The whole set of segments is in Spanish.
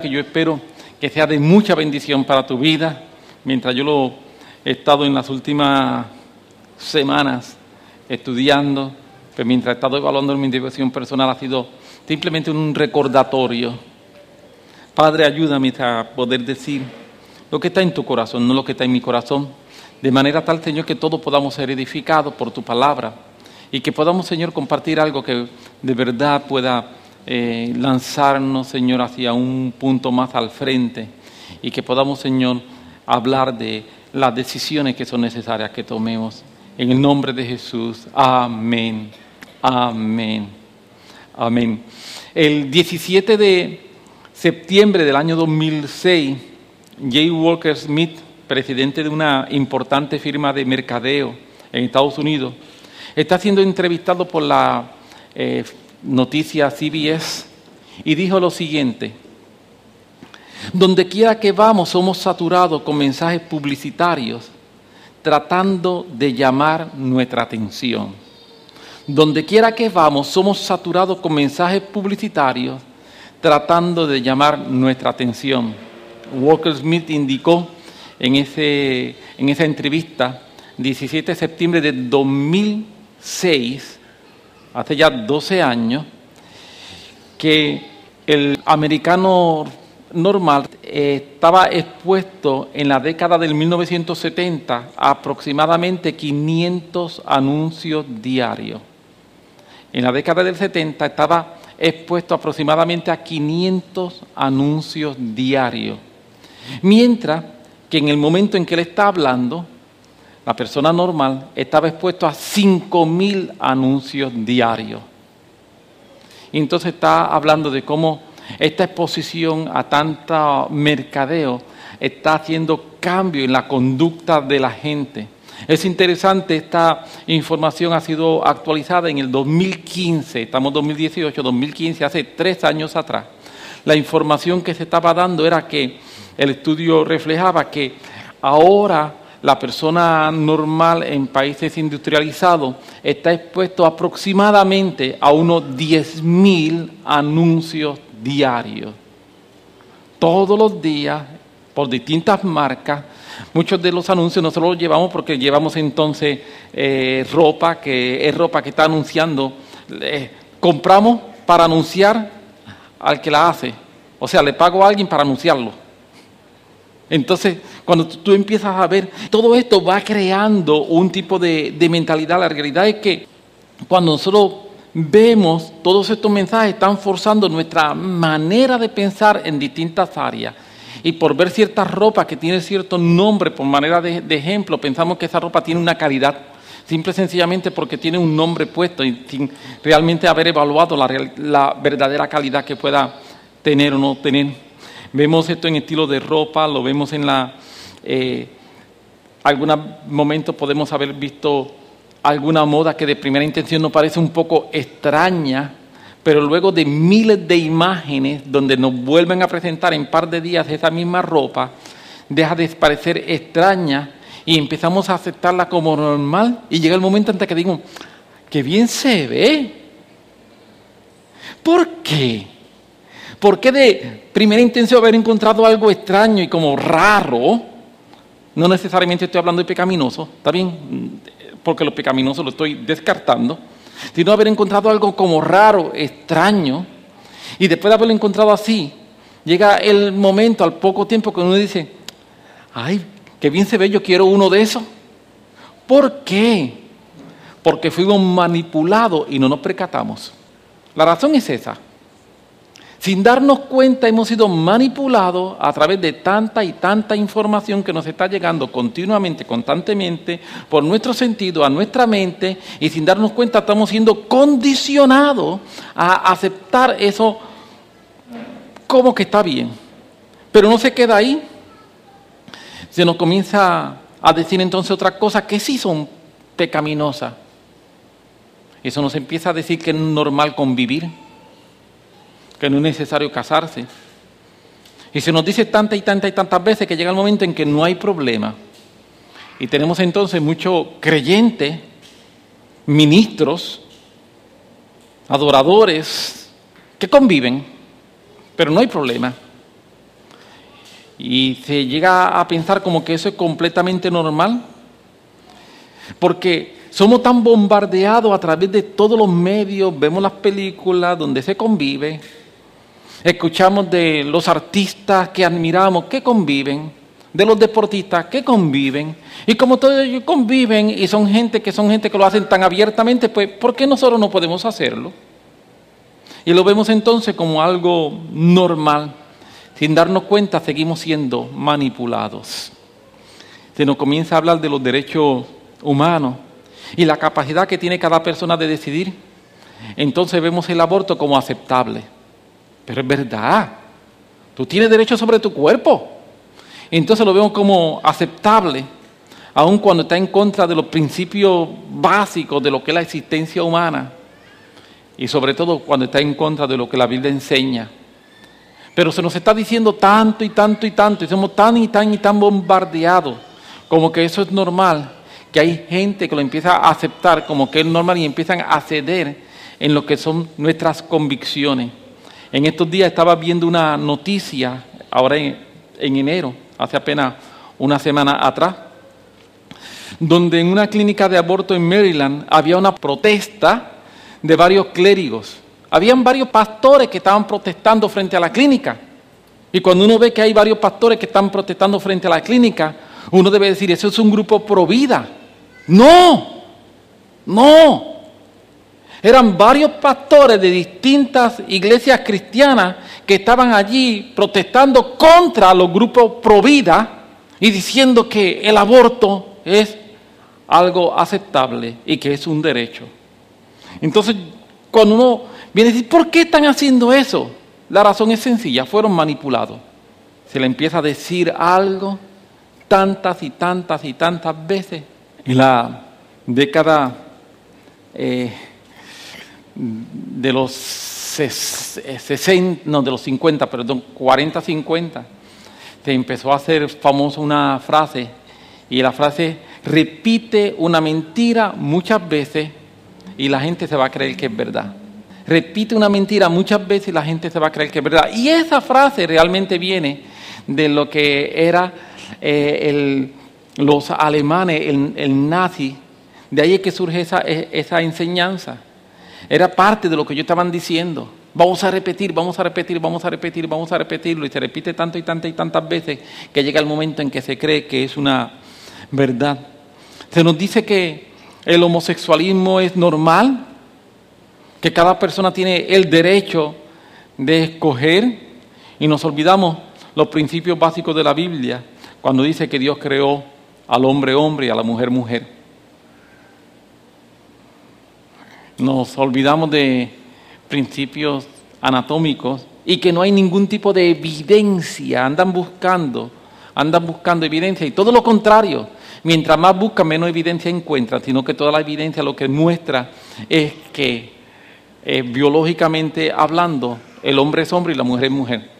que yo espero que sea de mucha bendición para tu vida, mientras yo lo he estado en las últimas semanas estudiando, pero mientras he estado evaluando mi devoción personal ha sido simplemente un recordatorio. Padre, ayúdame a poder decir lo que está en tu corazón, no lo que está en mi corazón, de manera tal, Señor, que todos podamos ser edificados por tu palabra y que podamos, Señor, compartir algo que de verdad pueda eh, lanzarnos, Señor, hacia un punto más al frente y que podamos, Señor, hablar de las decisiones que son necesarias que tomemos. En el nombre de Jesús. Amén. Amén. Amén. El 17 de septiembre del año 2006, Jay Walker Smith, presidente de una importante firma de mercadeo en Estados Unidos, está siendo entrevistado por la eh, noticia CBS y dijo lo siguiente, donde quiera que vamos somos saturados con mensajes publicitarios tratando de llamar nuestra atención. Donde quiera que vamos somos saturados con mensajes publicitarios tratando de llamar nuestra atención. Walker Smith indicó en, ese, en esa entrevista, 17 de septiembre de 2006, hace ya 12 años, que el americano normal estaba expuesto en la década del 1970 a aproximadamente 500 anuncios diarios. En la década del 70 estaba expuesto aproximadamente a 500 anuncios diarios. Mientras que en el momento en que él está hablando, la persona normal estaba expuesto a 5.000 anuncios diarios. Entonces está hablando de cómo esta exposición a tanto mercadeo está haciendo cambio en la conducta de la gente. Es interesante, esta información ha sido actualizada en el 2015, estamos 2018, 2015, hace tres años atrás. La información que se estaba dando era que el estudio reflejaba que ahora la persona normal en países industrializados está expuesto aproximadamente a unos 10.000 anuncios diarios. Todos los días, por distintas marcas, muchos de los anuncios nosotros los llevamos porque llevamos entonces eh, ropa, que es ropa que está anunciando. compramos para anunciar al que la hace. O sea, le pago a alguien para anunciarlo. Entonces, cuando tú empiezas a ver, todo esto va creando un tipo de, mentalidad. La realidad es que cuando nosotros vemos todos estos mensajes, están forzando nuestra manera de pensar en distintas áreas. Y por ver cierta ropa que tiene cierto nombre, por manera de, ejemplo, pensamos que esa ropa tiene una calidad simple y sencillamente porque tiene un nombre puesto y sin realmente haber evaluado la, la, verdadera calidad que pueda tener o no tener. Vemos esto en estilo de ropa, lo vemos en la eh, algún momento podemos haber visto alguna moda que de primera intención nos parece un poco extraña, pero luego de miles de imágenes donde nos vuelven a presentar en par de días esa misma ropa, deja de parecer extraña y empezamos a aceptarla como normal y llega el momento en que digo, que bien se ve. ¿Por qué? ¿Por qué de primera intención haber encontrado algo extraño y como raro? No necesariamente estoy hablando de pecaminoso, ¿está bien? Porque lo pecaminoso lo estoy descartando, sino haber encontrado algo como raro, extraño, y después de haberlo encontrado así, llega el momento, al poco tiempo, que uno dice, ay, qué bien se ve, yo quiero uno de esos. ¿Por qué? Porque fuimos manipulados y no nos percatamos. La razón es esa. Sin darnos cuenta hemos sido manipulados a través de tanta y tanta información que nos está llegando continuamente, constantemente, por nuestro sentido, a nuestra mente, y sin darnos cuenta estamos siendo condicionados a aceptar eso como que está bien. Pero no se queda ahí. Se nos comienza a decir entonces otras cosas que sí son pecaminosas. Eso nos empieza a decir que es normal convivir que no es necesario casarse. Y se nos dice tantas y tantas y tantas veces que llega el momento en que no hay problema. Y tenemos entonces muchos creyentes, ministros, adoradores, que conviven, pero no hay problema. y se llega a pensar como que eso es completamente normal. Porque somos tan bombardeados a través de todos los medios, vemos las películas donde se convive, escuchamos de los artistas que admiramos que conviven, de los deportistas que conviven, y como todos ellos conviven y son gente que son gente que lo hacen tan abiertamente, pues ¿por qué nosotros no podemos hacerlo? Y lo vemos entonces como algo normal. Sin darnos cuenta, seguimos siendo manipulados. Se nos comienza a hablar de los derechos humanos y la capacidad que tiene cada persona de decidir. Entonces vemos el aborto como aceptable. Pero es verdad, tú tienes derecho sobre tu cuerpo. Entonces lo vemos como aceptable, aun cuando está en contra de los principios básicos de lo que es la existencia humana. Y sobre todo cuando está en contra de lo que la Biblia enseña. Pero se nos está diciendo tanto y tanto y tanto, y somos tan y tan y tan bombardeados, como que eso es normal, que hay gente que lo empieza a aceptar como que es normal y empiezan a ceder en lo que son nuestras convicciones. En estos días estaba viendo una noticia, ahora en, enero, hace apenas una semana atrás, donde en una clínica de aborto en Maryland había una protesta de varios clérigos habían varios pastores que estaban protestando frente a la clínica. Y cuando uno ve que hay varios pastores que están protestando frente a la clínica, uno debe decir, eso es un grupo pro vida. No, no. Eran varios pastores de distintas iglesias cristianas que estaban allí protestando contra los grupos pro vida y diciendo que el aborto es algo aceptable y que es un derecho. Entonces, cuando uno Viene a decir, ¿por qué están haciendo eso? La razón es sencilla, fueron manipulados. Se le empieza a decir algo tantas y tantas y tantas veces. En la década eh, de los 60, no, de los 50, perdón, 40, 50, se empezó a hacer famosa una frase y la frase repite una mentira muchas veces y la gente se va a creer que es verdad repite una mentira muchas veces y la gente se va a creer que es verdad. Y esa frase realmente viene de lo que era eh, los alemanes, el, nazi. De ahí es que surge esa, e, esa enseñanza. Era parte de lo que ellos estaban diciendo. Vamos a repetir, vamos a repetir, vamos a repetir, vamos a repetirlo. Y se repite tanto y tantas y tantas veces que llega el momento en que se cree que es una verdad. Se nos dice que el homosexualismo es normal, que cada persona tiene el derecho de escoger y nos olvidamos los principios básicos de la Biblia cuando dice que Dios creó al hombre hombre y a la mujer mujer. Nos olvidamos de principios anatómicos y que no hay ningún tipo de evidencia, andan buscando, andan buscando evidencia y todo lo contrario, mientras más buscan menos evidencia encuentran, sino que toda la evidencia lo que muestra es que eh, biológicamente hablando, el hombre es hombre y la mujer es mujer.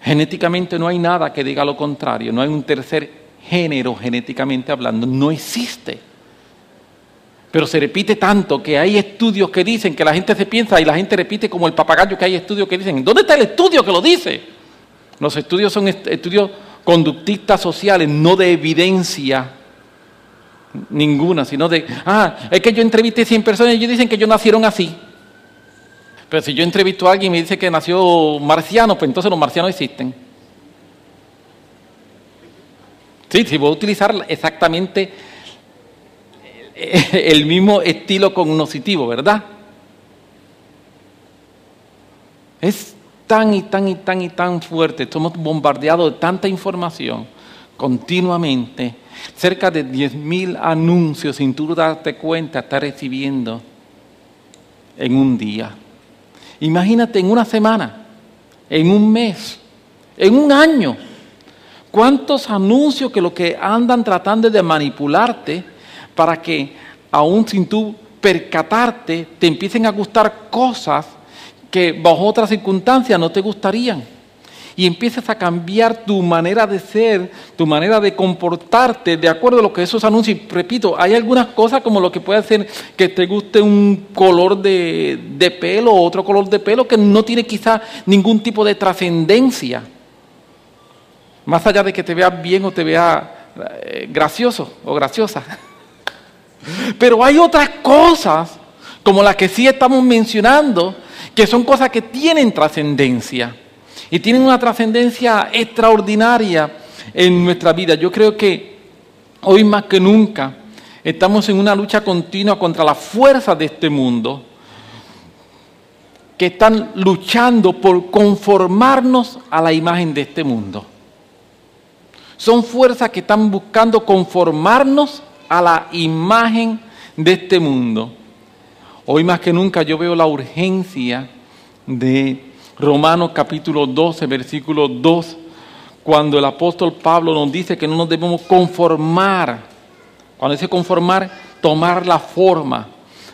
Genéticamente no hay nada que diga lo contrario, no hay un tercer género genéticamente hablando, no existe. Pero se repite tanto que hay estudios que dicen que la gente se piensa y la gente repite como el papagayo que hay estudios que dicen, ¿dónde está el estudio que lo dice? Los estudios son estudios conductistas sociales, no de evidencia ninguna, sino de, ah, es que yo entrevisté 100 personas y ellos dicen que ellos nacieron así. Pero si yo entrevisto a alguien y me dice que nació marciano, pues entonces los marcianos existen. Sí, sí, voy a utilizar exactamente el mismo estilo cognoscitivo, ¿verdad? Es tan y tan y tan y tan fuerte, estamos bombardeados de tanta información continuamente Cerca de 10.000 anuncios sin tú darte cuenta estás recibiendo en un día. Imagínate en una semana, en un mes, en un año. ¿Cuántos anuncios que lo que andan tratando de manipularte para que aún sin tú percatarte te empiecen a gustar cosas que bajo otras circunstancias no te gustarían? y empiezas a cambiar tu manera de ser, tu manera de comportarte de acuerdo a lo que esos anuncios. Y repito, hay algunas cosas como lo que puede ser que te guste un color de, de pelo o otro color de pelo que no tiene quizá ningún tipo de trascendencia. Más allá de que te vea bien o te vea eh, gracioso o graciosa. Pero hay otras cosas, como las que sí estamos mencionando, que son cosas que tienen trascendencia. Y tienen una trascendencia extraordinaria en nuestra vida. Yo creo que hoy más que nunca estamos en una lucha continua contra las fuerzas de este mundo que están luchando por conformarnos a la imagen de este mundo. Son fuerzas que están buscando conformarnos a la imagen de este mundo. Hoy más que nunca yo veo la urgencia de Romanos capítulo 12, versículo 2, cuando el apóstol Pablo nos dice que no nos debemos conformar. Cuando dice conformar, tomar la forma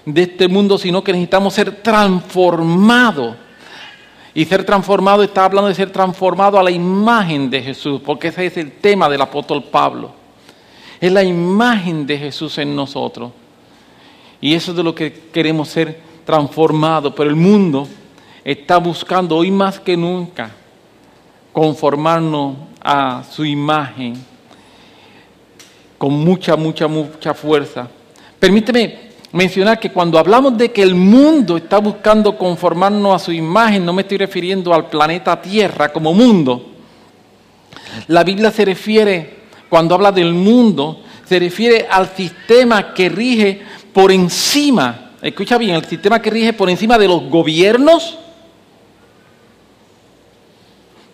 de este mundo, sino que necesitamos ser transformados. Y ser transformado está hablando de ser transformado a la imagen de Jesús, porque ese es el tema del apóstol Pablo. Es la imagen de Jesús en nosotros. Y eso es de lo que queremos ser transformados. Pero el mundo está buscando hoy más que nunca conformarnos a su imagen con mucha, mucha, mucha fuerza. Permíteme mencionar que cuando hablamos de que el mundo está buscando conformarnos a su imagen, no me estoy refiriendo al planeta Tierra como mundo. La Biblia se refiere, cuando habla del mundo, se refiere al sistema que rige por encima, escucha bien, el sistema que rige por encima de los gobiernos,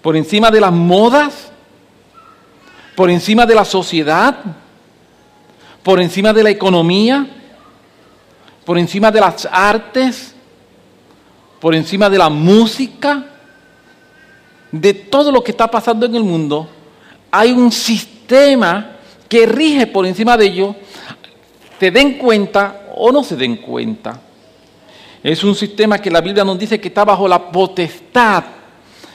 por encima de las modas, por encima de la sociedad, por encima de la economía, por encima de las artes, por encima de la música, de todo lo que está pasando en el mundo, hay un sistema que rige por encima de ello, se den cuenta o no se den cuenta. Es un sistema que la Biblia nos dice que está bajo la potestad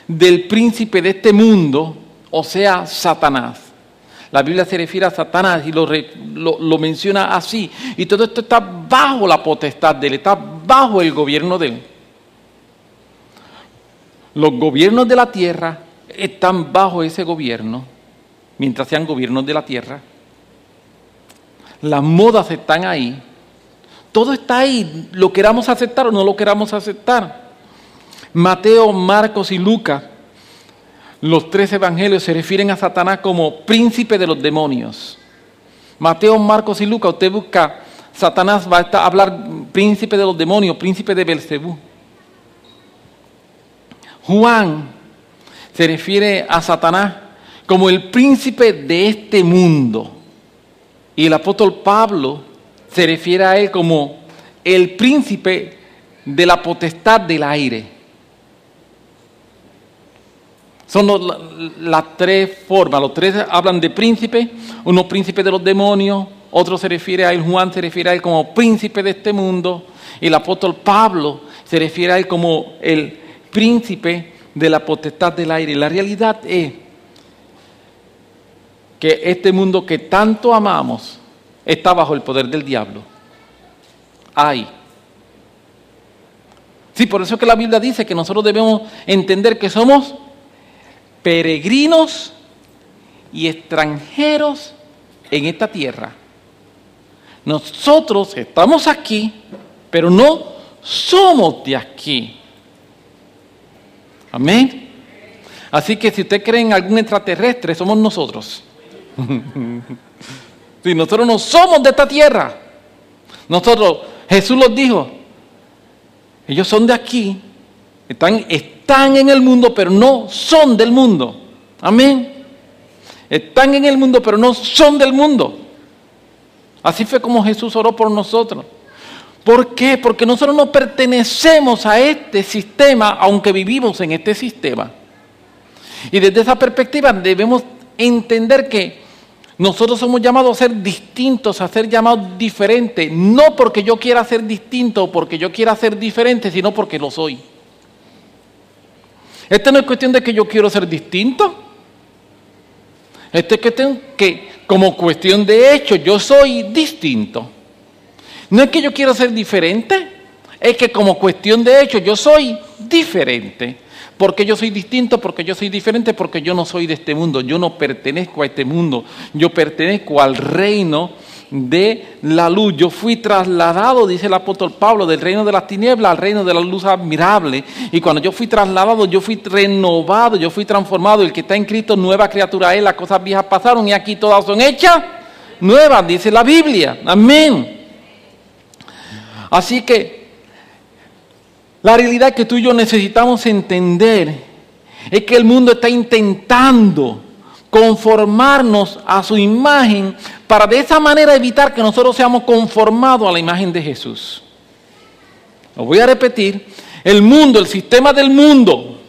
del príncipe de este mundo, o sea, Satanás. La Biblia se refiere a Satanás y lo, lo, menciona así. Y todo esto está bajo la potestad de él, está bajo el gobierno de él. Los gobiernos de la tierra están bajo ese gobierno, mientras sean gobiernos de la tierra. Las modas están ahí. Todo está ahí, lo queramos aceptar o no lo queramos aceptar. Mateo, Marcos y Lucas los tres evangelios se refieren a Satanás como príncipe de los demonios. Mateo, Marcos y Lucas, usted busca, Satanás va a hablar príncipe de los demonios, príncipe de Belcebú. Juan se refiere a Satanás como el príncipe de este mundo. Y el apóstol Pablo se refiere a él como el príncipe de la potestad del aire. Son las tres formas. Los tres hablan de príncipe. Uno príncipe de los demonios, otro se refiere a él, Juan se refiere a él como príncipe de este mundo. Y el apóstol Pablo se refiere a él como el príncipe de la potestad del aire. La realidad es que este mundo que tanto amamos está bajo el poder del diablo. Ay. Sí, por eso que la Biblia dice que nosotros debemos entender que somos peregrinos y extranjeros en esta tierra. Nosotros estamos aquí, pero no somos de aquí. Amén. Así que si usted cree en algún extraterrestre, somos nosotros. si nosotros no somos de esta tierra. Nosotros, Jesús los dijo, ellos son de aquí, están, están en el mundo, pero no son del mundo. Amén. Están en el mundo, pero no son del mundo. Así fue como Jesús oró por nosotros. ¿Por qué? Porque nosotros no pertenecemos a este sistema, aunque vivimos en este sistema. Y desde esa perspectiva debemos entender que nosotros somos llamados a ser distintos, a ser llamados diferentes, no porque yo quiera ser distinto o porque yo quiera ser diferente, sino porque lo soy. Esta no es cuestión de que yo quiero ser distinto. Esta es cuestión que, como cuestión de hecho, yo soy distinto. No es que yo quiero ser diferente, es que como cuestión de hecho yo soy diferente. ¿Por qué yo soy distinto? Porque yo soy diferente, porque yo no soy de este mundo, yo no pertenezco a este mundo, yo pertenezco al reino de la luz. Yo fui trasladado, dice el apóstol Pablo, del reino de las tinieblas al reino de la luz admirable. Y cuando yo fui trasladado, yo fui renovado, yo fui transformado. El que está en Cristo, nueva criatura es. Las cosas viejas pasaron y aquí todas son hechas nuevas, dice la Biblia. Amén. Así que la realidad que tú y yo necesitamos entender es que el mundo está intentando conformarnos a su imagen para de esa manera evitar que nosotros seamos conformados a la imagen de Jesús. Lo voy a repetir, el mundo, el sistema del mundo,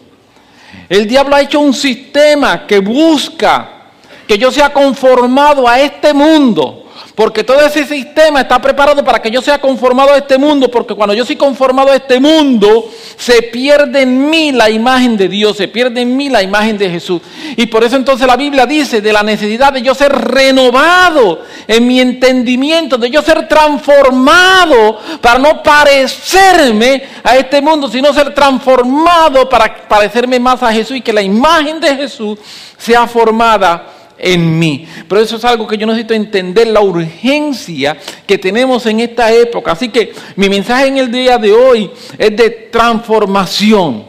el diablo ha hecho un sistema que busca que yo sea conformado a este mundo porque todo ese sistema está preparado para que yo sea conformado a este mundo, porque cuando yo soy conformado a este mundo, se pierde en mí la imagen de Dios, se pierde en mí la imagen de Jesús. Y por eso entonces la Biblia dice de la necesidad de yo ser renovado en mi entendimiento, de yo ser transformado para no parecerme a este mundo, sino ser transformado para parecerme más a Jesús y que la imagen de Jesús sea formada en mí. Pero eso es algo que yo necesito entender, la urgencia que tenemos en esta época. Así que mi mensaje en el día de hoy es de transformación.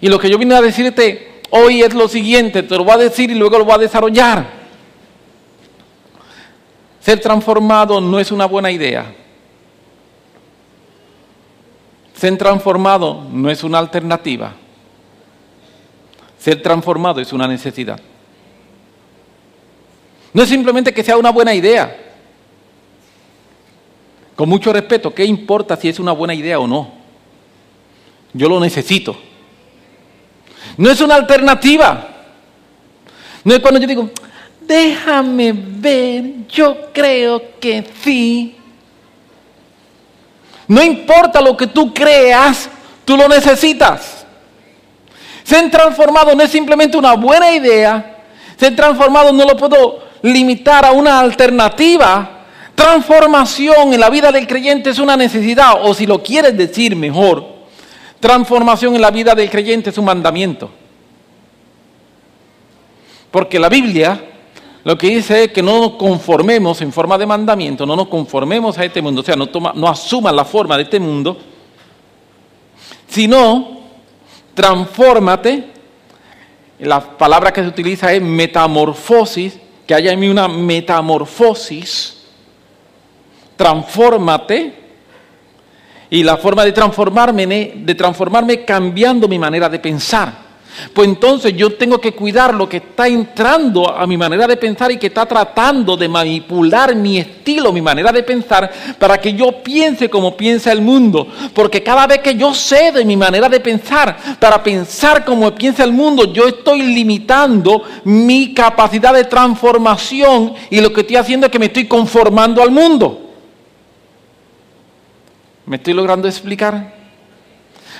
Y lo que yo vine a decirte hoy es lo siguiente, te lo voy a decir y luego lo voy a desarrollar. Ser transformado no es una buena idea. Ser transformado no es una alternativa. Ser transformado es una necesidad. No es simplemente que sea una buena idea. Con mucho respeto, ¿qué importa si es una buena idea o no? Yo lo necesito. No es una alternativa. No es cuando yo digo, déjame ver, yo creo que sí. No importa lo que tú creas, tú lo necesitas. Ser transformado no es simplemente una buena idea. Ser transformado no lo puedo limitar a una alternativa. Transformación en la vida del creyente es una necesidad, o si lo quieres decir mejor, transformación en la vida del creyente es un mandamiento. Porque la Biblia lo que dice es que no nos conformemos en forma de mandamiento, no nos conformemos a este mundo, o sea, no, toma, no la forma de este mundo, sino transfórmate. La palabra que se utiliza es metamorfosis, que haya en mí una metamorfosis, transfórmate. Y la forma de transformarme, de transformarme cambiando mi manera de pensar. Pues entonces yo tengo que cuidar lo que está entrando a mi manera de pensar y que está tratando de manipular mi estilo, mi manera de pensar, para que yo piense como piensa el mundo. Porque cada vez que yo cedo en mi manera de pensar, para pensar como piensa el mundo, yo estoy limitando mi capacidad de transformación y lo que estoy haciendo es que me estoy conformando al mundo. ¿Me estoy logrando explicar?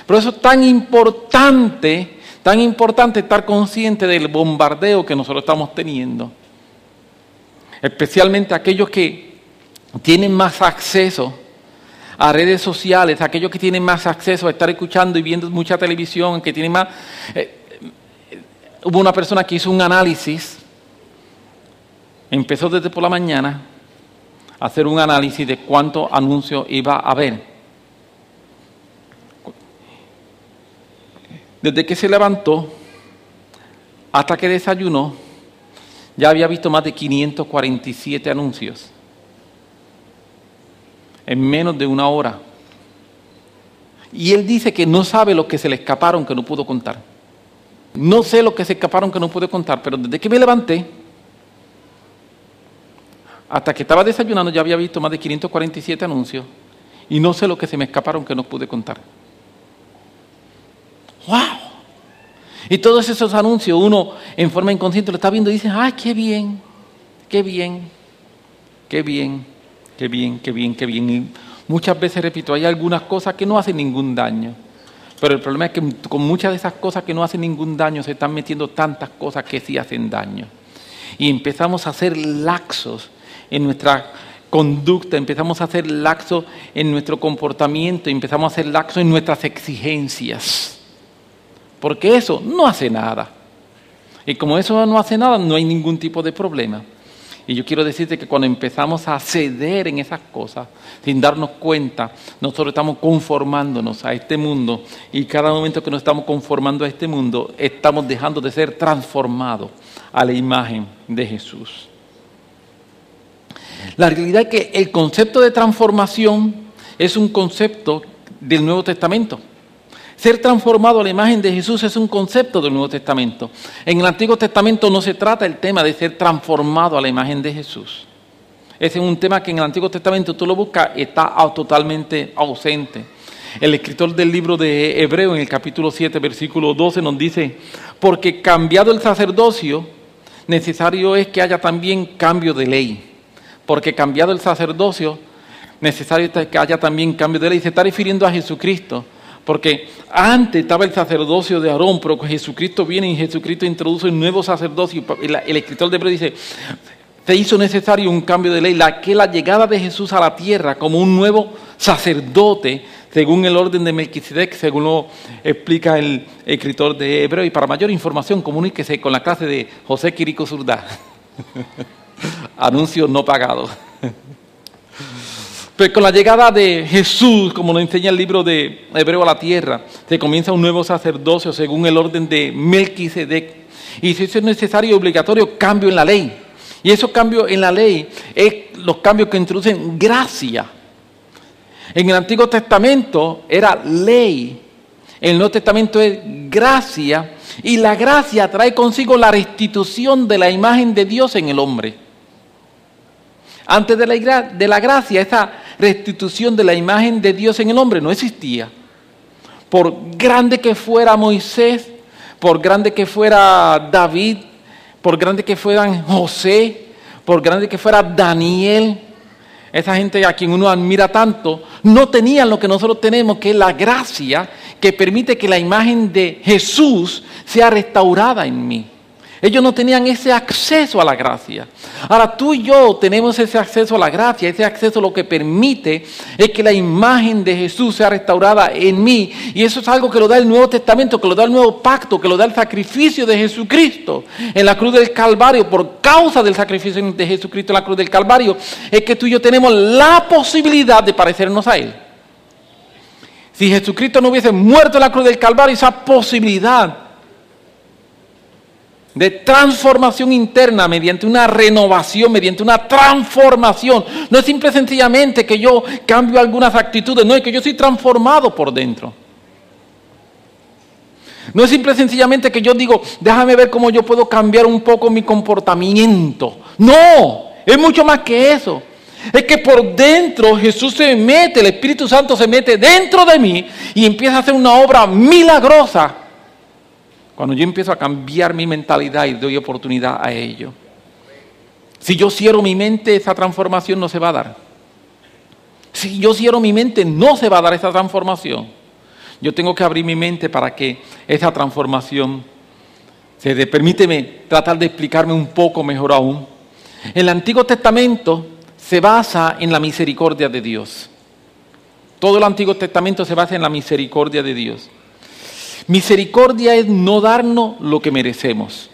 Por eso es tan importante Tan importante estar consciente del bombardeo que nosotros estamos teniendo. Especialmente aquellos que tienen más acceso a redes sociales, aquellos que tienen más acceso a estar escuchando y viendo mucha televisión, que tienen más... Eh, hubo una persona que hizo un análisis, empezó desde por la mañana a hacer un análisis de cuántos anuncios iba a haber. Desde que se levantó hasta que desayunó, ya había visto más de 547 anuncios en menos de una hora. Y él dice que no sabe lo que se le escaparon que no pudo contar. No sé lo que se escaparon que no pude contar, pero desde que me levanté hasta que estaba desayunando ya había visto más de 547 anuncios y no sé lo que se me escaparon que no pude contar. ¡Wow! Y todos esos anuncios uno en forma inconsciente lo está viendo y dice, ¡ay, qué bien! ¡Qué bien! ¡Qué bien! ¡Qué bien! ¡Qué bien! ¡Qué bien! Y muchas veces, repito, hay algunas cosas que no hacen ningún daño. Pero el problema es que con muchas de esas cosas que no hacen ningún daño se están metiendo tantas cosas que sí hacen daño. Y empezamos a hacer laxos en nuestra conducta, empezamos a hacer laxos en nuestro comportamiento, empezamos a hacer laxos en nuestras exigencias. Porque eso no hace nada. Y como eso no hace nada, no hay ningún tipo de problema. Y yo quiero decirte que cuando empezamos a ceder en esas cosas, sin darnos cuenta, nosotros estamos conformándonos a este mundo y cada momento que nos estamos conformando a este mundo, estamos dejando de ser transformados a la imagen de Jesús. La realidad es que el concepto de transformación es un concepto del Nuevo Testamento. Ser transformado a la imagen de Jesús es un concepto del Nuevo Testamento. En el Antiguo Testamento no se trata el tema de ser transformado a la imagen de Jesús. Ese es un tema que en el Antiguo Testamento tú lo buscas, está totalmente ausente. El escritor del libro de Hebreo en el capítulo 7, versículo 12 nos dice, porque cambiado el sacerdocio, necesario es que haya también cambio de ley. Porque cambiado el sacerdocio, necesario es que haya también cambio de ley. Se está refiriendo a Jesucristo. Porque antes estaba el sacerdocio de Aarón, pero Jesucristo viene y Jesucristo introduce un nuevo sacerdocio. El, escritor de Hebreo dice, se hizo necesario un cambio de ley, la que la llegada de Jesús a la tierra como un nuevo sacerdote, según el orden de Melquisedec, según lo explica el escritor de Hebreo. Y para mayor información, comuníquese con la clase de José Quirico Zurdá. Anuncio no pagado. Pero con la llegada de Jesús, como nos enseña el libro de Hebreo a la tierra, se comienza un nuevo sacerdocio según el orden de Melquisedec. Y si eso es necesario y obligatorio, cambio en la ley. Y esos cambios en la ley es los cambios que introducen gracia. En el Antiguo Testamento era ley. En el Nuevo Testamento es gracia. Y la gracia trae consigo la restitución de la imagen de Dios en el hombre. Antes de la, de la gracia, esa restitución de la imagen de Dios en el hombre no existía. Por grande que fuera Moisés, por grande que fuera David, por grande que fueran José, por grande que fuera Daniel, esa gente a quien uno admira tanto, no tenían lo que nosotros tenemos, que es la gracia que permite que la imagen de Jesús sea restaurada en mí. Ellos no tenían ese acceso a la gracia. Ahora tú y yo tenemos ese acceso a la gracia. Ese acceso lo que permite es que la imagen de Jesús sea restaurada en mí. Y eso es algo que lo da el Nuevo Testamento, que lo da el Nuevo Pacto, que lo da el sacrificio de Jesucristo en la cruz del Calvario. Por causa del sacrificio de Jesucristo en la cruz del Calvario, es que tú y yo tenemos la posibilidad de parecernos a Él. Si Jesucristo no hubiese muerto en la cruz del Calvario, esa posibilidad de transformación interna mediante una renovación, mediante una transformación. No es simple sencillamente que yo cambio algunas actitudes, no es que yo soy transformado por dentro. No es simple sencillamente que yo digo, déjame ver cómo yo puedo cambiar un poco mi comportamiento. No, es mucho más que eso. Es que por dentro Jesús se mete, el Espíritu Santo se mete dentro de mí y empieza a hacer una obra milagrosa cuando yo empiezo a cambiar mi mentalidad y doy oportunidad a ello. Si yo cierro mi mente, esa transformación no se va a dar. Si yo cierro mi mente, no se va a dar esa transformación. Yo tengo que abrir mi mente para que esa transformación se dé. Permíteme tratar de explicarme un poco mejor aún. El Antiguo Testamento se basa en la misericordia de Dios. Todo el Antiguo Testamento se basa en la misericordia de Dios. Misericordia es no darnos lo que merecemos.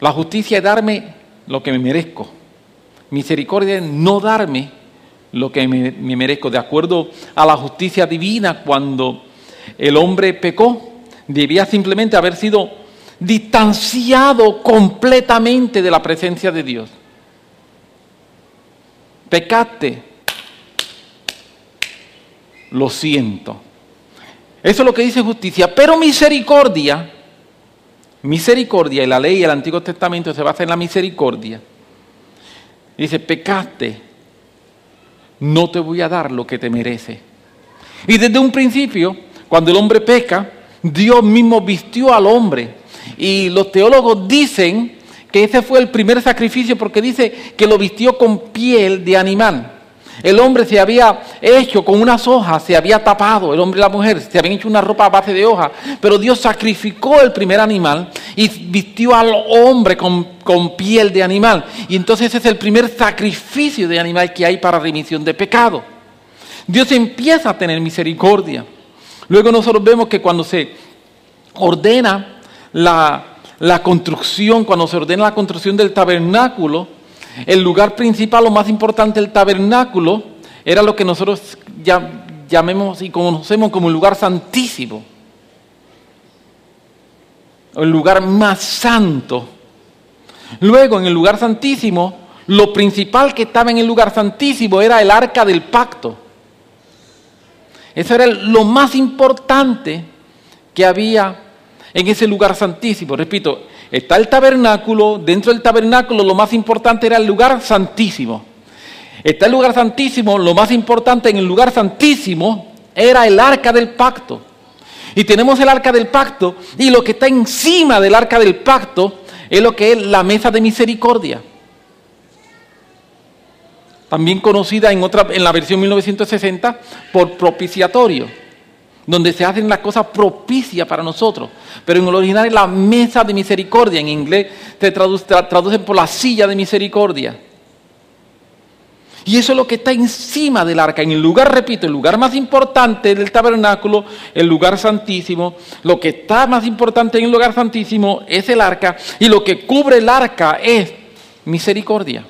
La justicia es darme lo que me merezco. Misericordia es no darme lo que me, merezco. De acuerdo a la justicia divina, cuando el hombre pecó, debía simplemente haber sido distanciado completamente de la presencia de Dios. Pecaste, lo siento. Eso es lo que dice justicia. Pero misericordia, misericordia, y la ley y el Antiguo Testamento se basa en la misericordia. Dice, pecaste, no te voy a dar lo que te merece. Y desde un principio, cuando el hombre peca, Dios mismo vistió al hombre. Y los teólogos dicen que ese fue el primer sacrificio porque dice que lo vistió con piel de animal. El hombre se había hecho con unas hojas, se había tapado, el hombre y la mujer se habían hecho una ropa a base de hojas, pero Dios sacrificó el primer animal y vistió al hombre con, piel de animal. Y entonces ese es el primer sacrificio de animal que hay para remisión de pecado. Dios empieza a tener misericordia. Luego nosotros vemos que cuando se ordena la construcción, cuando se ordena la construcción del tabernáculo, el lugar principal, lo más importante del tabernáculo, era lo que nosotros llamemos y conocemos como el lugar santísimo. El lugar más santo. Luego, en el lugar santísimo, lo principal que estaba en el lugar santísimo era el arca del pacto. Eso era lo más importante que había en ese lugar santísimo. Repito, está el tabernáculo, dentro del tabernáculo lo más importante era el lugar santísimo. Está el lugar santísimo, lo más importante en el lugar santísimo era el arca del pacto. Y tenemos el arca del pacto y lo que está encima del arca del pacto es lo que es la mesa de misericordia. También conocida en, otra, en la versión 1960 por propiciatorio donde se hacen las cosas propicias para nosotros. Pero en el original es la mesa de misericordia. En inglés se traduce, por la silla de misericordia. Y eso es lo que está encima del arca, en el lugar, repito, el lugar más importante del tabernáculo, el lugar santísimo. Lo que está más importante en el lugar santísimo es el arca y lo que cubre el arca es misericordia.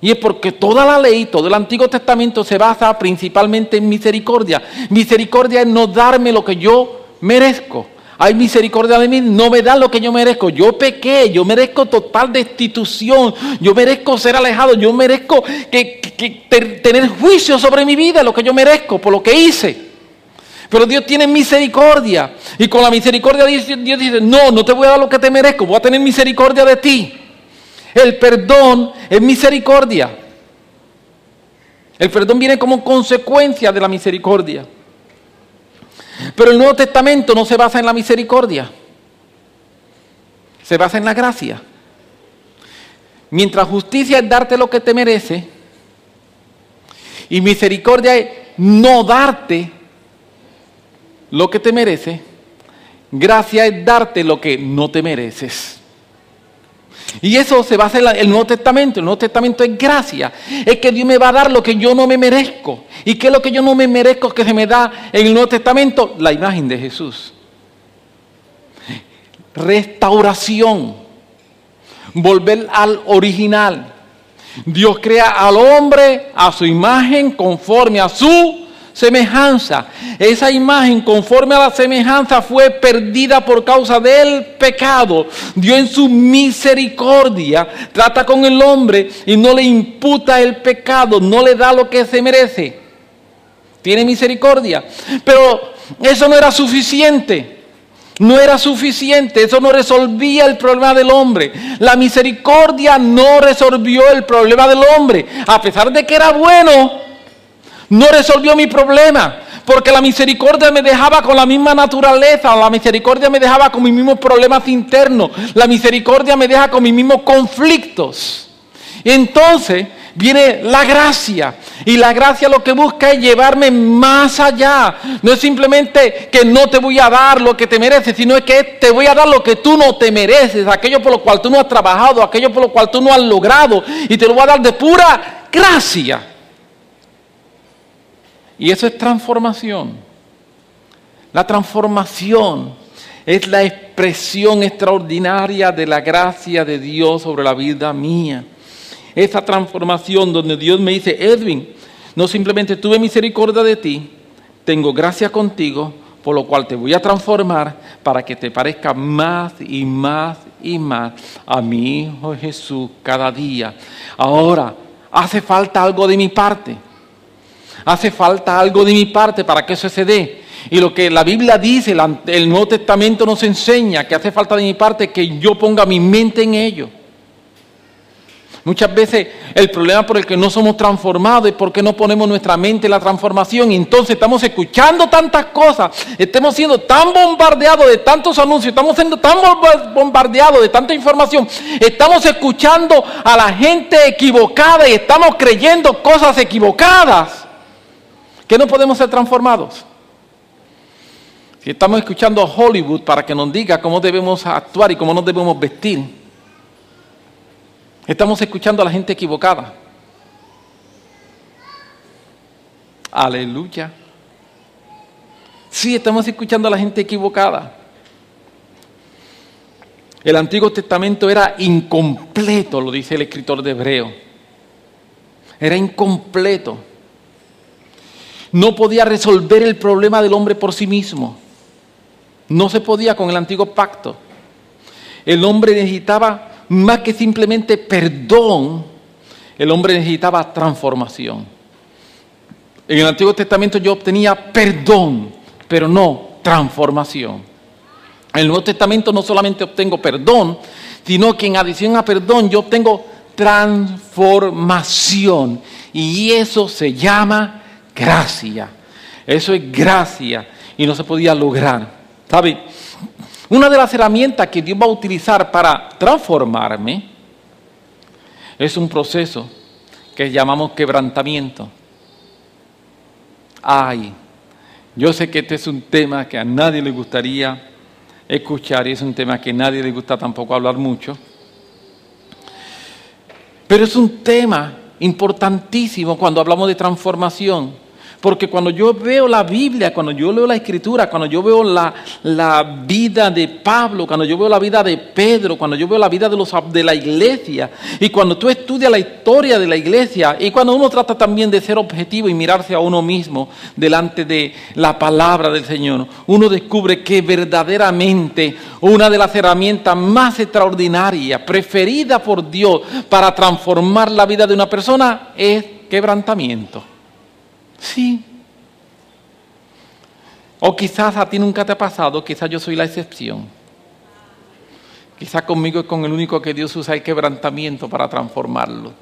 Y es porque toda la ley, todo el Antiguo Testamento se basa principalmente en misericordia. Misericordia es no darme lo que yo merezco. Hay misericordia de mí, no me da lo que yo merezco. Yo pequé, yo merezco total destitución, yo merezco ser alejado, yo merezco tener juicio sobre mi vida, lo que yo merezco por lo que hice. Pero Dios tiene misericordia. Y con la misericordia Dios dice, no, no te voy a dar lo que te merezco, voy a tener misericordia de ti. El perdón es misericordia. El perdón viene como consecuencia de la misericordia. Pero el Nuevo Testamento no se basa en la misericordia. Se basa en la gracia. Mientras justicia es darte lo que te merece y misericordia es no darte lo que te merece, gracia es darte lo que no te mereces. Y eso se basa en el Nuevo Testamento. El Nuevo Testamento es gracia. Es que Dios me va a dar lo que yo no me merezco. ¿Y qué es lo que yo no me merezco que se me da en el Nuevo Testamento? La imagen de Jesús. Restauración. Volver al original. Dios crea al hombre a su imagen conforme a su semejanza. Esa imagen conforme a la semejanza fue perdida por causa del pecado. Dios en su misericordia trata con el hombre y no le imputa el pecado, no le da lo que se merece. Tiene misericordia. Pero eso no era suficiente. No era suficiente, eso no resolvía el problema del hombre. La misericordia no resolvió el problema del hombre. A pesar de que era bueno, no resolvió mi problema. Porque la misericordia me dejaba con la misma naturaleza, la misericordia me dejaba con mis mismos problemas internos, la misericordia me deja con mis mismos conflictos. Entonces viene la gracia. Y la gracia lo que busca es llevarme más allá. No es simplemente que no te voy a dar lo que te mereces, sino es que te voy a dar lo que tú no te mereces, aquello por lo cual tú no has trabajado, aquello por lo cual tú no has logrado. Y te lo voy a dar de pura gracia. Y eso es transformación. La transformación es la expresión extraordinaria de la gracia de Dios sobre la vida mía. Esa transformación donde Dios me dice, Edwin, no simplemente tuve misericordia de ti, tengo gracia contigo, por lo cual te voy a transformar para que te parezca más y más y más a mi Hijo Jesús cada día. Ahora, hace falta algo de mi parte. Hace falta algo de mi parte para que eso se dé. Y lo que la Biblia dice, el Nuevo Testamento nos enseña que hace falta de mi parte que yo ponga mi mente en ello. Muchas veces el problema por el que no somos transformados es porque no ponemos nuestra mente en la transformación y entonces estamos escuchando tantas cosas, estamos siendo tan bombardeados de tantos anuncios, estamos siendo tan bombardeados de tanta información, estamos escuchando a la gente equivocada y estamos creyendo cosas equivocadas que no podemos ser transformados. Si estamos escuchando a Hollywood para que nos diga cómo debemos actuar y cómo nos debemos vestir, estamos escuchando a la gente equivocada. Aleluya. Sí, estamos escuchando a la gente equivocada. El Antiguo Testamento era incompleto, lo dice el escritor de Hebreo. Era incompleto. No podía resolver el problema del hombre por sí mismo. No se podía con el antiguo pacto. El hombre necesitaba más que simplemente perdón, el hombre necesitaba transformación. En el Antiguo Testamento yo obtenía perdón, pero no transformación. En el Nuevo Testamento no solamente obtengo perdón, sino que en adición a perdón yo obtengo transformación. Y eso se llama gracia. Eso es gracia y no se podía lograr. ¿Sabe? Una de las herramientas que Dios va a utilizar para transformarme es un proceso que llamamos quebrantamiento. Ay, yo sé que este es un tema que a nadie le gustaría escuchar y es un tema que a nadie le gusta tampoco hablar mucho. Pero es un tema importantísimo cuando hablamos de transformación. Porque cuando yo veo la Biblia, cuando yo leo la Escritura, cuando yo veo la, la, vida de Pablo, cuando yo veo la vida de Pedro, cuando yo veo la vida de, los, de la iglesia, y cuando tú estudias la historia de la iglesia, y cuando uno trata también de ser objetivo y mirarse a uno mismo delante de la palabra del Señor, uno descubre que verdaderamente una de las herramientas más extraordinarias, preferidas por Dios para transformar la vida de una persona, es quebrantamiento. Sí. O quizás a ti nunca te ha pasado, quizás yo soy la excepción. Quizás conmigo es con el único que Dios usa el quebrantamiento para transformarlo.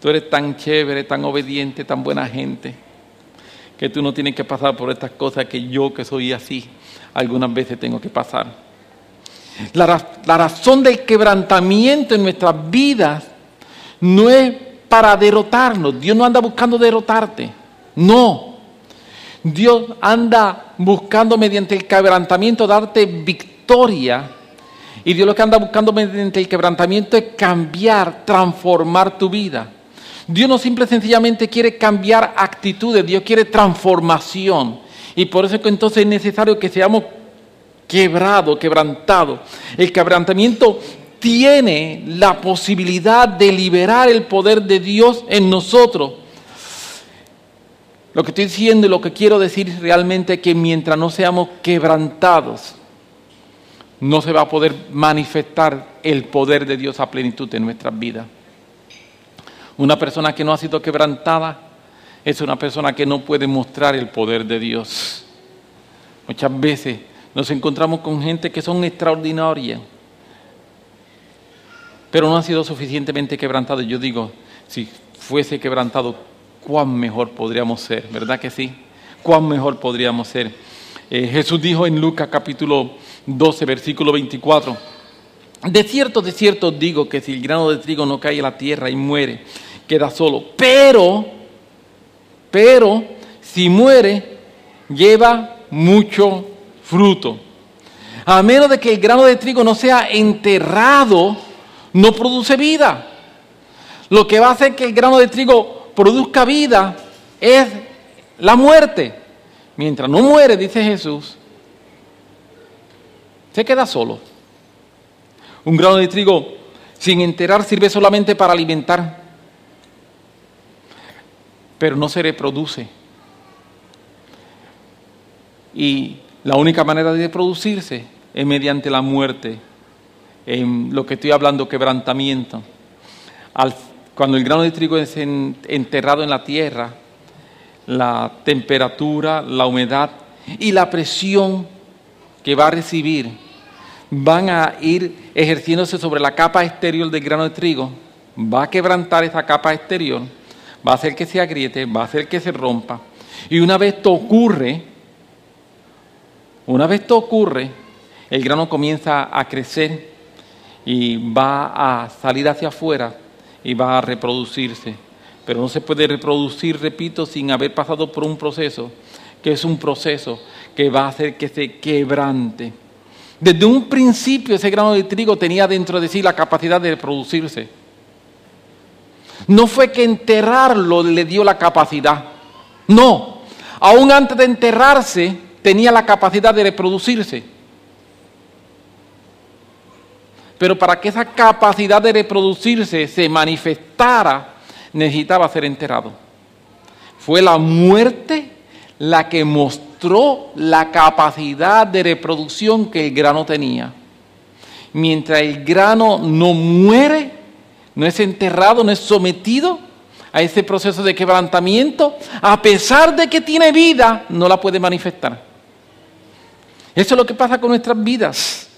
Tú eres tan chévere, tan obediente, tan buena gente, que tú no tienes que pasar por estas cosas que yo que soy así, algunas veces tengo que pasar. La, la razón del quebrantamiento en nuestras vidas no es para derrotarnos. Dios no anda buscando derrotarte. No. Dios anda buscando mediante el quebrantamiento darte victoria. Y Dios lo que anda buscando mediante el quebrantamiento es cambiar, transformar tu vida. Dios no simple sencillamente quiere cambiar actitudes, Dios quiere transformación. Y por eso es que entonces es necesario que seamos quebrados, quebrantados. El quebrantamiento tiene la posibilidad de liberar el poder de Dios en nosotros lo que estoy diciendo y lo que quiero decir realmente es que mientras no seamos quebrantados, no se va a poder manifestar el poder de Dios a plenitud en nuestras vidas. Una persona que no ha sido quebrantada es una persona que no puede mostrar el poder de Dios. Muchas veces nos encontramos con gente que son extraordinarias, pero no han sido suficientemente quebrantados. Yo digo, si fuese quebrantado cuán mejor podríamos ser, ¿verdad que sí? Cuán mejor podríamos ser. Eh, Jesús dijo en Lucas capítulo 12, versículo 24, de cierto, de cierto digo que si el grano de trigo no cae a la tierra y muere, queda solo. Pero, pero, si muere, lleva mucho fruto. A menos de que el grano de trigo no sea enterrado, no produce vida. Lo que va a hacer que el grano de trigo produzca vida es la muerte. Mientras no muere, dice Jesús, se queda solo. Un grano de trigo sin enterar sirve solamente para alimentar, pero no se reproduce. Y la única manera de producirse es mediante la muerte, en lo que estoy hablando, quebrantamiento. Al cuando el grano de trigo es enterrado en la tierra, la temperatura, la humedad y la presión que va a recibir van a ir ejerciéndose sobre la capa exterior del grano de trigo, va a quebrantar esa capa exterior, va a hacer que se agriete, va a hacer que se rompa. Y una vez esto ocurre, una vez esto ocurre, el grano comienza a crecer y va a salir hacia afuera y va a reproducirse. Pero no se puede reproducir, repito, sin haber pasado por un proceso, que es un proceso que va a hacer que se quebrante. Desde un principio ese grano de trigo tenía dentro de sí la capacidad de reproducirse. No fue que enterrarlo le dio la capacidad. No, aún antes de enterrarse, tenía la capacidad de reproducirse. Pero para que esa capacidad de reproducirse se manifestara, necesitaba ser enterrado. Fue la muerte la que mostró la capacidad de reproducción que el grano tenía. Mientras el grano no muere, no es enterrado, no es sometido a ese proceso de quebrantamiento, a pesar de que tiene vida, no la puede manifestar. Eso es lo que pasa con nuestras vidas.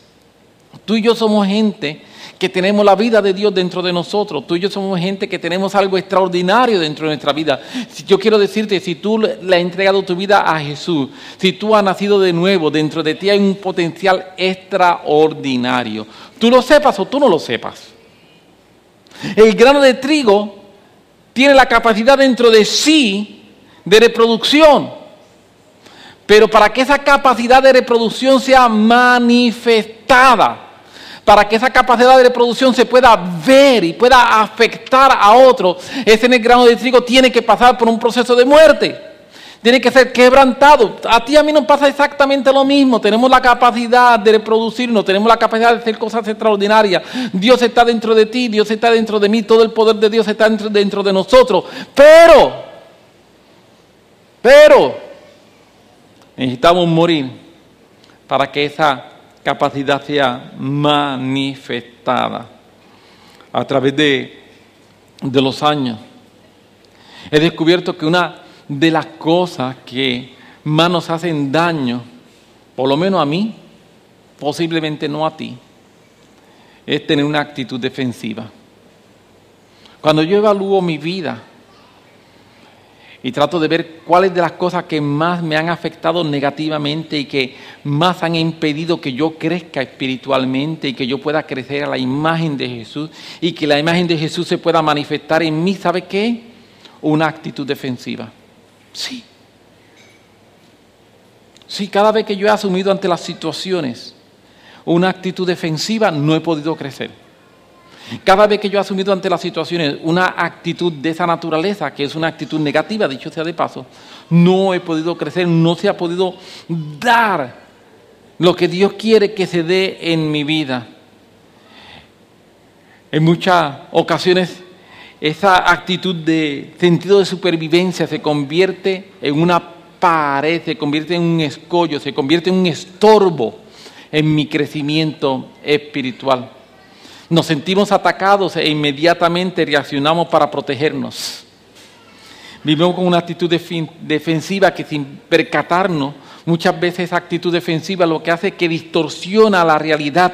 Tú y yo somos gente que tenemos la vida de Dios dentro de nosotros. Tú y yo somos gente que tenemos algo extraordinario dentro de nuestra vida. Yo quiero decirte, si tú le has entregado tu vida a Jesús, si tú has nacido de nuevo, dentro de ti hay un potencial extraordinario. Tú lo sepas o tú no lo sepas. El grano de trigo tiene la capacidad dentro de sí de reproducción. Pero para que esa capacidad de reproducción sea manifestada, para que esa capacidad de reproducción se pueda ver y pueda afectar a otro, ese grano de trigo tiene que pasar por un proceso de muerte. Tiene que ser quebrantado. A ti a mí nos pasa exactamente lo mismo. Tenemos la capacidad de reproducirnos, tenemos la capacidad de hacer cosas extraordinarias. Dios está dentro de ti, Dios está dentro de mí, todo el poder de Dios está dentro, dentro de nosotros. Pero, pero, necesitamos morir para que esa capacidad sea manifestada a través de, de los años. He descubierto que una de las cosas que más nos hacen daño, por lo menos a mí, posiblemente no a ti, es tener una actitud defensiva. Cuando yo evalúo mi vida, y trato de ver cuáles de las cosas que más me han afectado negativamente y que más han impedido que yo crezca espiritualmente y que yo pueda crecer a la imagen de Jesús y que la imagen de Jesús se pueda manifestar en mí, ¿sabe qué? Una actitud defensiva. Sí. Sí, cada vez que yo he asumido ante las situaciones una actitud defensiva, no he podido crecer. Cada vez que yo he asumido ante las situaciones una actitud de esa naturaleza, que es una actitud negativa, dicho sea de paso, no he podido crecer, no se ha podido dar lo que Dios quiere que se dé en mi vida. En muchas ocasiones esa actitud de sentido de supervivencia se convierte en una pared, se convierte en un escollo, se convierte en un estorbo en mi crecimiento espiritual. Nos sentimos atacados e inmediatamente reaccionamos para protegernos. Vivimos con una actitud defensiva que sin percatarnos, muchas veces esa actitud defensiva lo que hace es que distorsiona la realidad.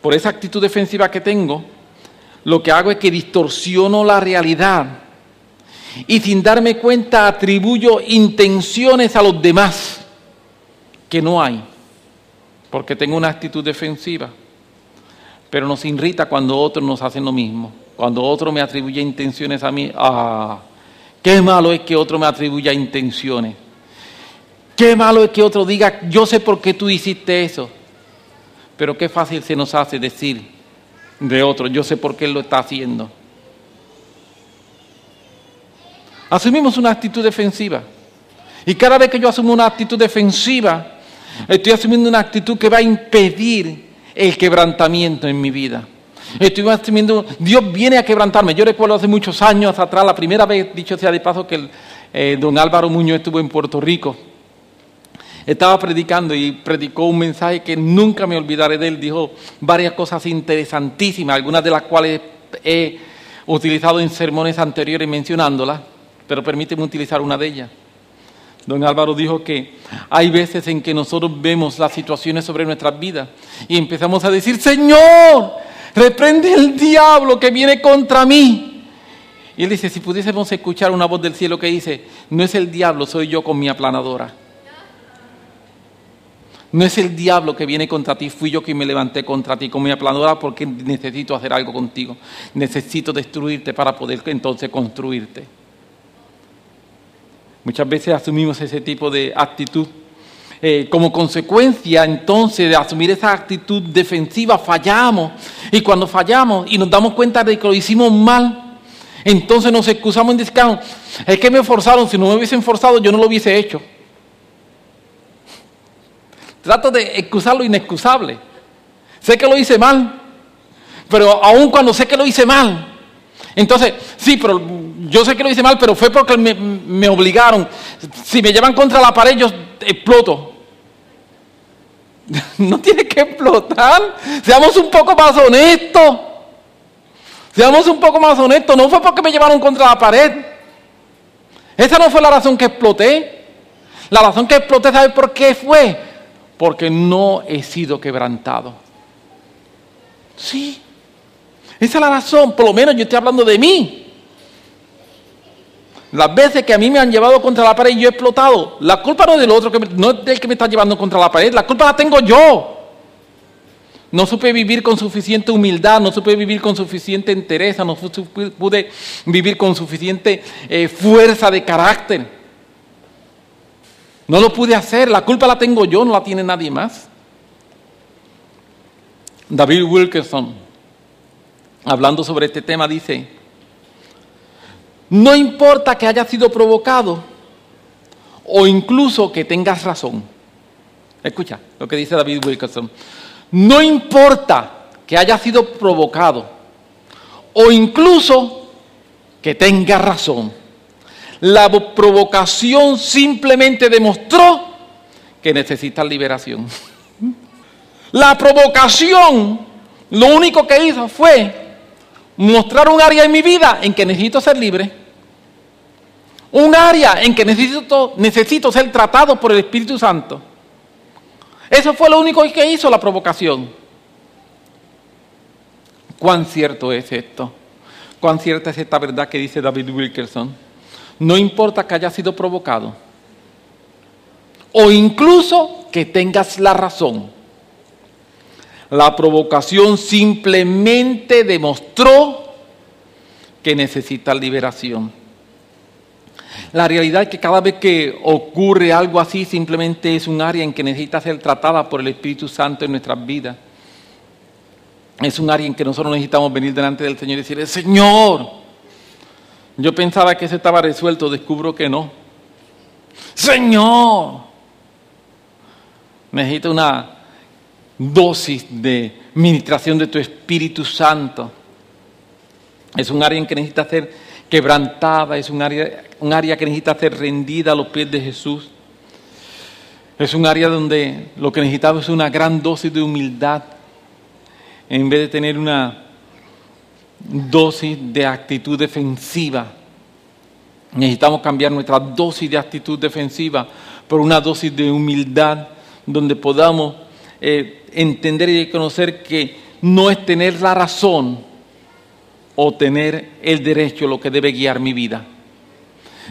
Por esa actitud defensiva que tengo, lo que hago es que distorsiono la realidad y sin darme cuenta atribuyo intenciones a los demás que no hay, porque tengo una actitud defensiva pero nos irrita cuando otros nos hacen lo mismo. Cuando otro me atribuye intenciones a mí, ah, qué malo es que otro me atribuya intenciones. Qué malo es que otro diga, yo sé por qué tú hiciste eso. Pero qué fácil se nos hace decir de otro, yo sé por qué él lo está haciendo. Asumimos una actitud defensiva. Y cada vez que yo asumo una actitud defensiva, estoy asumiendo una actitud que va a impedir el quebrantamiento en mi vida. Estoy asumiendo, Dios viene a quebrantarme. Yo recuerdo hace muchos años atrás, la primera vez, dicho sea de paso, que eh, don Álvaro Muñoz estuvo en Puerto Rico. Estaba predicando y predicó un mensaje que nunca me olvidaré de él. Dijo varias cosas interesantísimas, algunas de las cuales he utilizado en sermones anteriores mencionándolas, pero permíteme utilizar una de ellas. Don Álvaro dijo que hay veces en que nosotros vemos las situaciones sobre nuestras vidas y empezamos a decir, Señor, reprende el diablo que viene contra mí. Y él dice, si pudiésemos escuchar una voz del cielo que dice, no es el diablo, soy yo con mi aplanadora. No es el diablo que viene contra ti, fui yo quien me levanté contra ti con mi aplanadora porque necesito hacer algo contigo. Necesito destruirte para poder entonces construirte. Muchas veces asumimos ese tipo de actitud. Eh, como consecuencia entonces de asumir esa actitud defensiva, fallamos. Y cuando fallamos y nos damos cuenta de que lo hicimos mal, entonces nos excusamos en decir, es que me forzaron, si no me hubiesen forzado yo no lo hubiese hecho. Trato de excusar lo inexcusable. Sé que lo hice mal, pero aun cuando sé que lo hice mal, entonces, sí, pero yo sé que lo hice mal, pero fue porque me, obligaron. Si me llevan contra la pared, yo exploto. No tiene que explotar. Seamos un poco más honestos. Seamos un poco más honestos. No fue porque me llevaron contra la pared. Esa no fue la razón que exploté. La razón que exploté, ¿sabe por qué fue? Porque no he sido quebrantado. Sí. Esa es la razón. Por lo menos yo estoy hablando de mí. Las veces que a mí me han llevado contra la pared y yo he explotado, la culpa no es del otro, no es del que me está llevando contra la pared, la culpa la tengo yo. No supe vivir con suficiente humildad, no supe vivir con suficiente entereza, no pude vivir con suficiente eh, fuerza de carácter. No lo pude hacer, la culpa la tengo yo, no la tiene nadie más. David Wilkerson, hablando sobre este tema, dice, no importa que haya sido provocado o incluso que tengas razón. Escucha lo que dice David Wilkerson. No importa que haya sido provocado o incluso que tengas razón. La provocación simplemente demostró que necesitas liberación. La provocación lo único que hizo fue mostrar un área en mi vida en que necesito ser libre. Un área en que necesito, necesito ser tratado por el Espíritu Santo. Eso fue lo único que hizo la provocación. ¿Cuán cierto es esto? ¿Cuán cierta es esta verdad que dice David Wilkerson? No importa que haya sido provocado o incluso que tengas la razón. La provocación simplemente demostró que necesita liberación. La realidad es que cada vez que ocurre algo así, simplemente es un área en que necesita ser tratada por el Espíritu Santo en nuestras vidas. Es un área en que nosotros necesitamos venir delante del Señor y decirle, Señor, yo pensaba que eso estaba resuelto, descubro que no. Señor, necesito una dosis de ministración de tu Espíritu Santo. Es un área en que necesita ser quebrantada, es un área, un área que necesita ser rendida a los pies de Jesús. Es un área donde lo que necesitamos es una gran dosis de humildad, en vez de tener una dosis de actitud defensiva. Necesitamos cambiar nuestra dosis de actitud defensiva por una dosis de humildad donde podamos eh, entender y conocer que no es tener la razón o tener el derecho lo que debe guiar mi vida.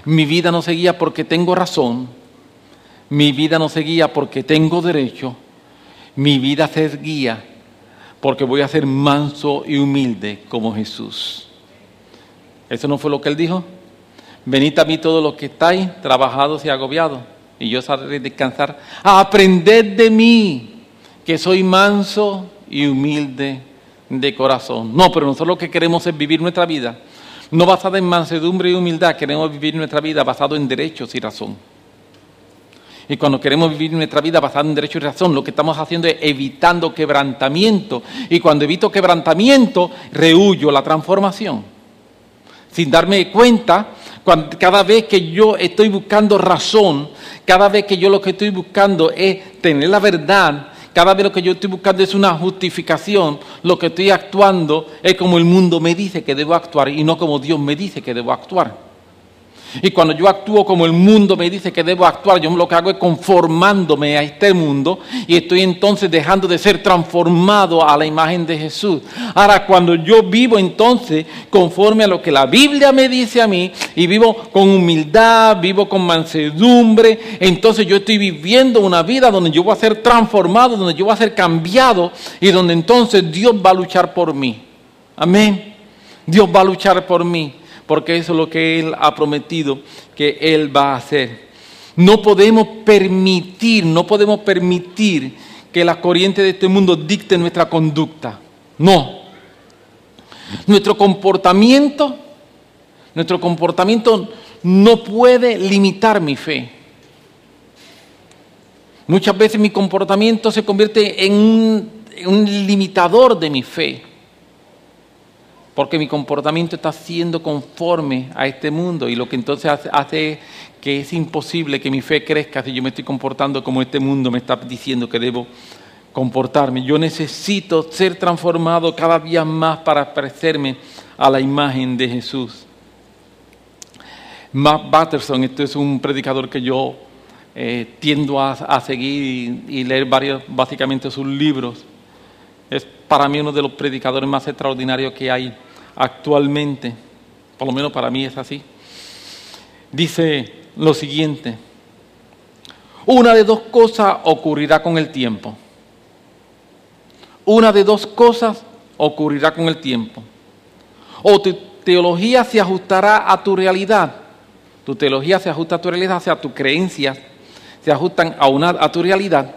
Mi vida no se guía porque tengo razón, mi vida no se guía porque tengo derecho, mi vida se guía porque voy a ser manso y humilde como Jesús. ¿Eso no fue lo que él dijo? Venid a mí todos los que estáis trabajados y agobiados, y yo sabré descansar. Aprended de mí, que soy manso y humilde de corazón. No, pero nosotros lo que queremos es vivir nuestra vida, no basada en mansedumbre y humildad, queremos vivir nuestra vida basado en derechos y razón. Y cuando queremos vivir nuestra vida basada en derechos y razón, lo que estamos haciendo es evitando quebrantamiento. Y cuando evito quebrantamiento, rehuyo la transformación. Sin darme cuenta, cada vez que yo estoy buscando razón, cada vez que yo lo que estoy buscando es tener la verdad, cada vez lo que yo estoy buscando es una justificación, lo que estoy actuando es como el mundo me dice que debo actuar y no como Dios me dice que debo actuar. Y cuando yo actúo como el mundo me dice que debo actuar, yo lo que hago es conformándome a este mundo y estoy entonces dejando de ser transformado a la imagen de Jesús. Ahora, cuando yo vivo entonces conforme a lo que la Biblia me dice a mí y vivo con humildad, vivo con mansedumbre, entonces yo estoy viviendo una vida donde yo voy a ser transformado, donde yo voy a ser cambiado y donde entonces Dios va a luchar por mí. Amén. Dios va a luchar por mí porque eso es lo que Él ha prometido que Él va a hacer. No podemos permitir, no podemos permitir que la corriente de este mundo dicte nuestra conducta. No. Nuestro comportamiento, nuestro comportamiento no puede limitar mi fe. Muchas veces mi comportamiento se convierte en un, en un limitador de mi fe porque mi comportamiento está siendo conforme a este mundo y lo que entonces hace, que es imposible que mi fe crezca si yo me estoy comportando como este mundo me está diciendo que debo comportarme. Yo necesito ser transformado cada día más para parecerme a la imagen de Jesús. Matt Batterson, este es un predicador que yo eh, tiendo a, seguir y, y leer varios, básicamente sus libros. Es para mí uno de los predicadores más extraordinarios que hay actualmente, por lo menos para mí es así, dice lo siguiente, una de dos cosas ocurrirá con el tiempo. Una de dos cosas ocurrirá con el tiempo. O tu teología se ajustará a tu realidad. Tu teología se ajusta a tu realidad, o sea, tus creencias se ajustan a, una, a tu realidad.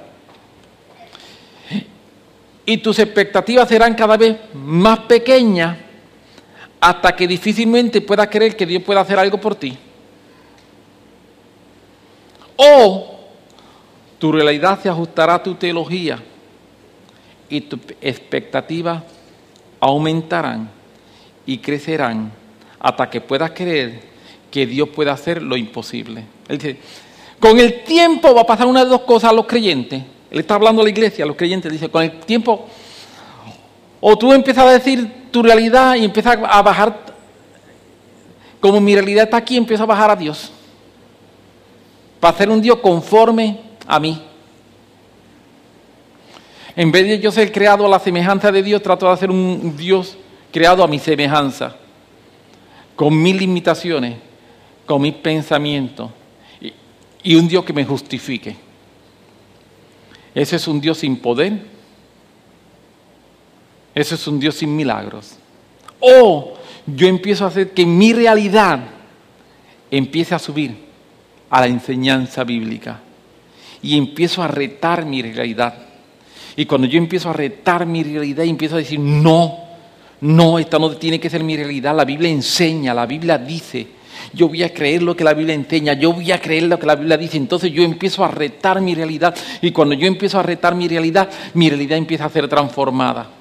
Y tus expectativas serán cada vez más pequeñas hasta que difícilmente puedas creer que Dios pueda hacer algo por ti. O tu realidad se ajustará a tu teología y tus expectativas aumentarán y crecerán hasta que puedas creer que Dios puede hacer lo imposible. Él dice, con el tiempo va a pasar una de dos cosas a los creyentes. Él está hablando a la iglesia, a los creyentes. Dice, con el tiempo, o tú empiezas a decir, tu realidad y empieza a bajar, como mi realidad está aquí, empieza a bajar a Dios. Para ser un Dios conforme a mí. En vez de yo ser creado a la semejanza de Dios, trato de hacer un Dios creado a mi semejanza, con mis limitaciones, con mis pensamientos, y, y un Dios que me justifique. Ese es un Dios sin poder, eso es un Dios sin milagros. O yo empiezo a hacer que mi realidad empiece a subir a la enseñanza bíblica. Y empiezo a retar mi realidad. Y cuando yo empiezo a retar mi realidad empiezo a decir, no, no, esta no tiene que ser mi realidad. La Biblia enseña, la Biblia dice. Yo voy a creer lo que la Biblia enseña, yo voy a creer lo que la Biblia dice. Entonces yo empiezo a retar mi realidad. Y cuando yo empiezo a retar mi realidad, mi realidad empieza a ser transformada.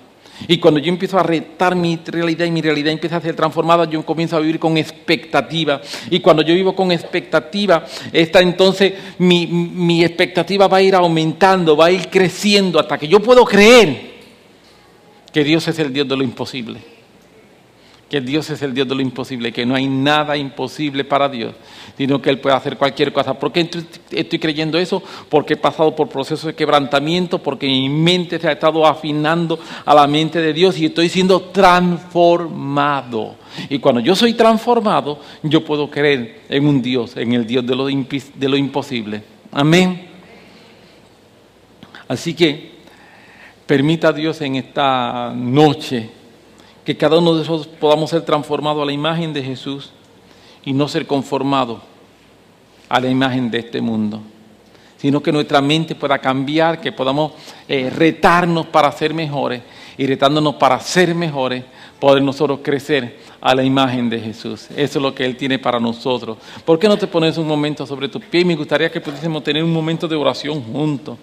Y cuando yo empiezo a retar mi realidad y mi realidad empieza a ser transformada, yo comienzo a vivir con expectativa. Y cuando yo vivo con expectativa, esta entonces mi, mi expectativa va a ir aumentando, va a ir creciendo hasta que yo puedo creer que Dios es el Dios de lo imposible que Dios es el Dios de lo imposible, que no hay nada imposible para Dios, sino que Él puede hacer cualquier cosa. ¿Por qué estoy creyendo eso? Porque he pasado por procesos de quebrantamiento, porque mi mente se ha estado afinando a la mente de Dios y estoy siendo transformado. Y cuando yo soy transformado, yo puedo creer en un Dios, en el Dios de lo, de lo imposible. Amén. Así que permita a Dios en esta noche que cada uno de nosotros podamos ser transformados a la imagen de Jesús y no ser conformados a la imagen de este mundo, sino que nuestra mente pueda cambiar, que podamos eh, retarnos para ser mejores y retándonos para ser mejores, poder nosotros crecer a la imagen de Jesús. Eso es lo que Él tiene para nosotros. ¿Por qué no te pones un momento sobre tu pie? Me gustaría que pudiésemos tener un momento de oración juntos.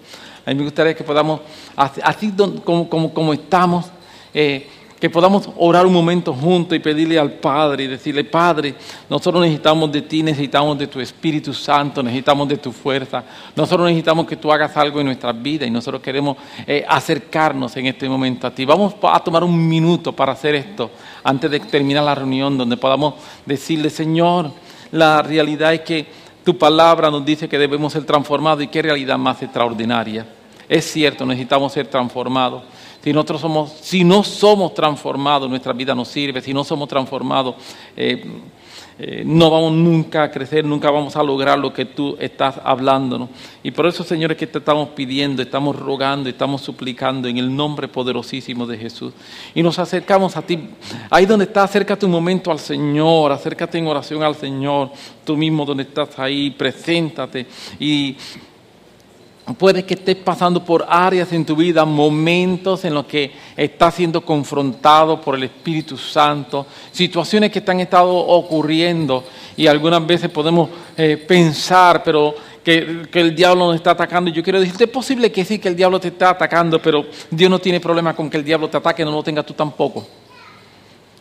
A mí me gustaría que podamos, así como, como, como estamos, eh, que podamos orar un momento juntos y pedirle al Padre y decirle, Padre, nosotros necesitamos de ti, necesitamos de tu Espíritu Santo, necesitamos de tu fuerza, nosotros necesitamos que tú hagas algo en nuestras vidas y nosotros queremos eh, acercarnos en este momento a ti. Vamos a tomar un minuto para hacer esto antes de terminar la reunión, donde podamos decirle, Señor, la realidad es que tu palabra nos dice que debemos ser transformados y qué realidad más extraordinaria. Es cierto, necesitamos ser transformados. Si nosotros somos, si no somos transformados, nuestra vida no sirve. Si no somos transformados, eh, eh, no vamos nunca a crecer, nunca vamos a lograr lo que tú estás hablándonos. Y por eso, Señor, que te estamos pidiendo, estamos rogando, estamos suplicando en el nombre poderosísimo de Jesús. Y nos acercamos a ti. Ahí donde estás, acércate un momento al Señor, acércate en oración al Señor. Tú mismo donde estás ahí, preséntate. Y Puede que estés pasando por áreas en tu vida, momentos en los que estás siendo confrontado por el Espíritu Santo, situaciones que te han estado ocurriendo y algunas veces podemos eh, pensar, pero que, el diablo nos está atacando. Yo quiero decirte, es posible que sí, que el diablo te está atacando, pero Dios no tiene problema con que el diablo te ataque, no lo tengas tú tampoco.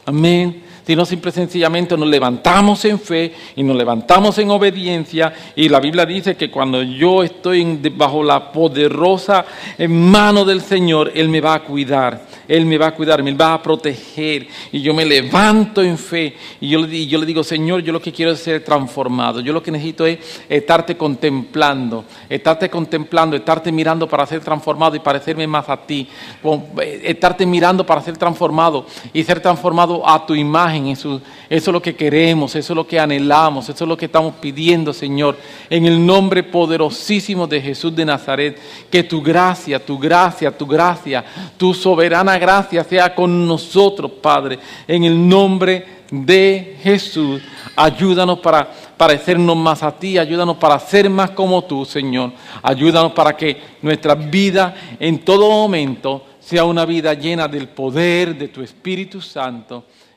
Amén sino simple y sencillamente nos levantamos en fe y nos levantamos en obediencia. Y la Biblia dice que cuando yo estoy bajo la poderosa mano del Señor, Él me va a cuidar. Él me va a cuidar, me va a proteger. Y yo me levanto en fe. Y yo, y yo le digo, Señor, yo lo que quiero es ser transformado. Yo lo que necesito es estarte contemplando, estarte contemplando, estarte mirando para ser transformado y parecerme más a ti. Eh, estarte mirando para ser transformado y ser transformado a tu imagen. Eso, eso es lo que queremos, eso es lo que anhelamos, eso es lo que estamos pidiendo, Señor. En el nombre poderosísimo de Jesús de Nazaret, que tu gracia, tu gracia, tu gracia, tu soberana gracia sea con nosotros, Padre, en el nombre de Jesús. Ayúdanos para parecernos más a ti, ayúdanos para ser más como tú, Señor. Ayúdanos para que nuestra vida en todo momento sea una vida llena del poder de tu Espíritu Santo,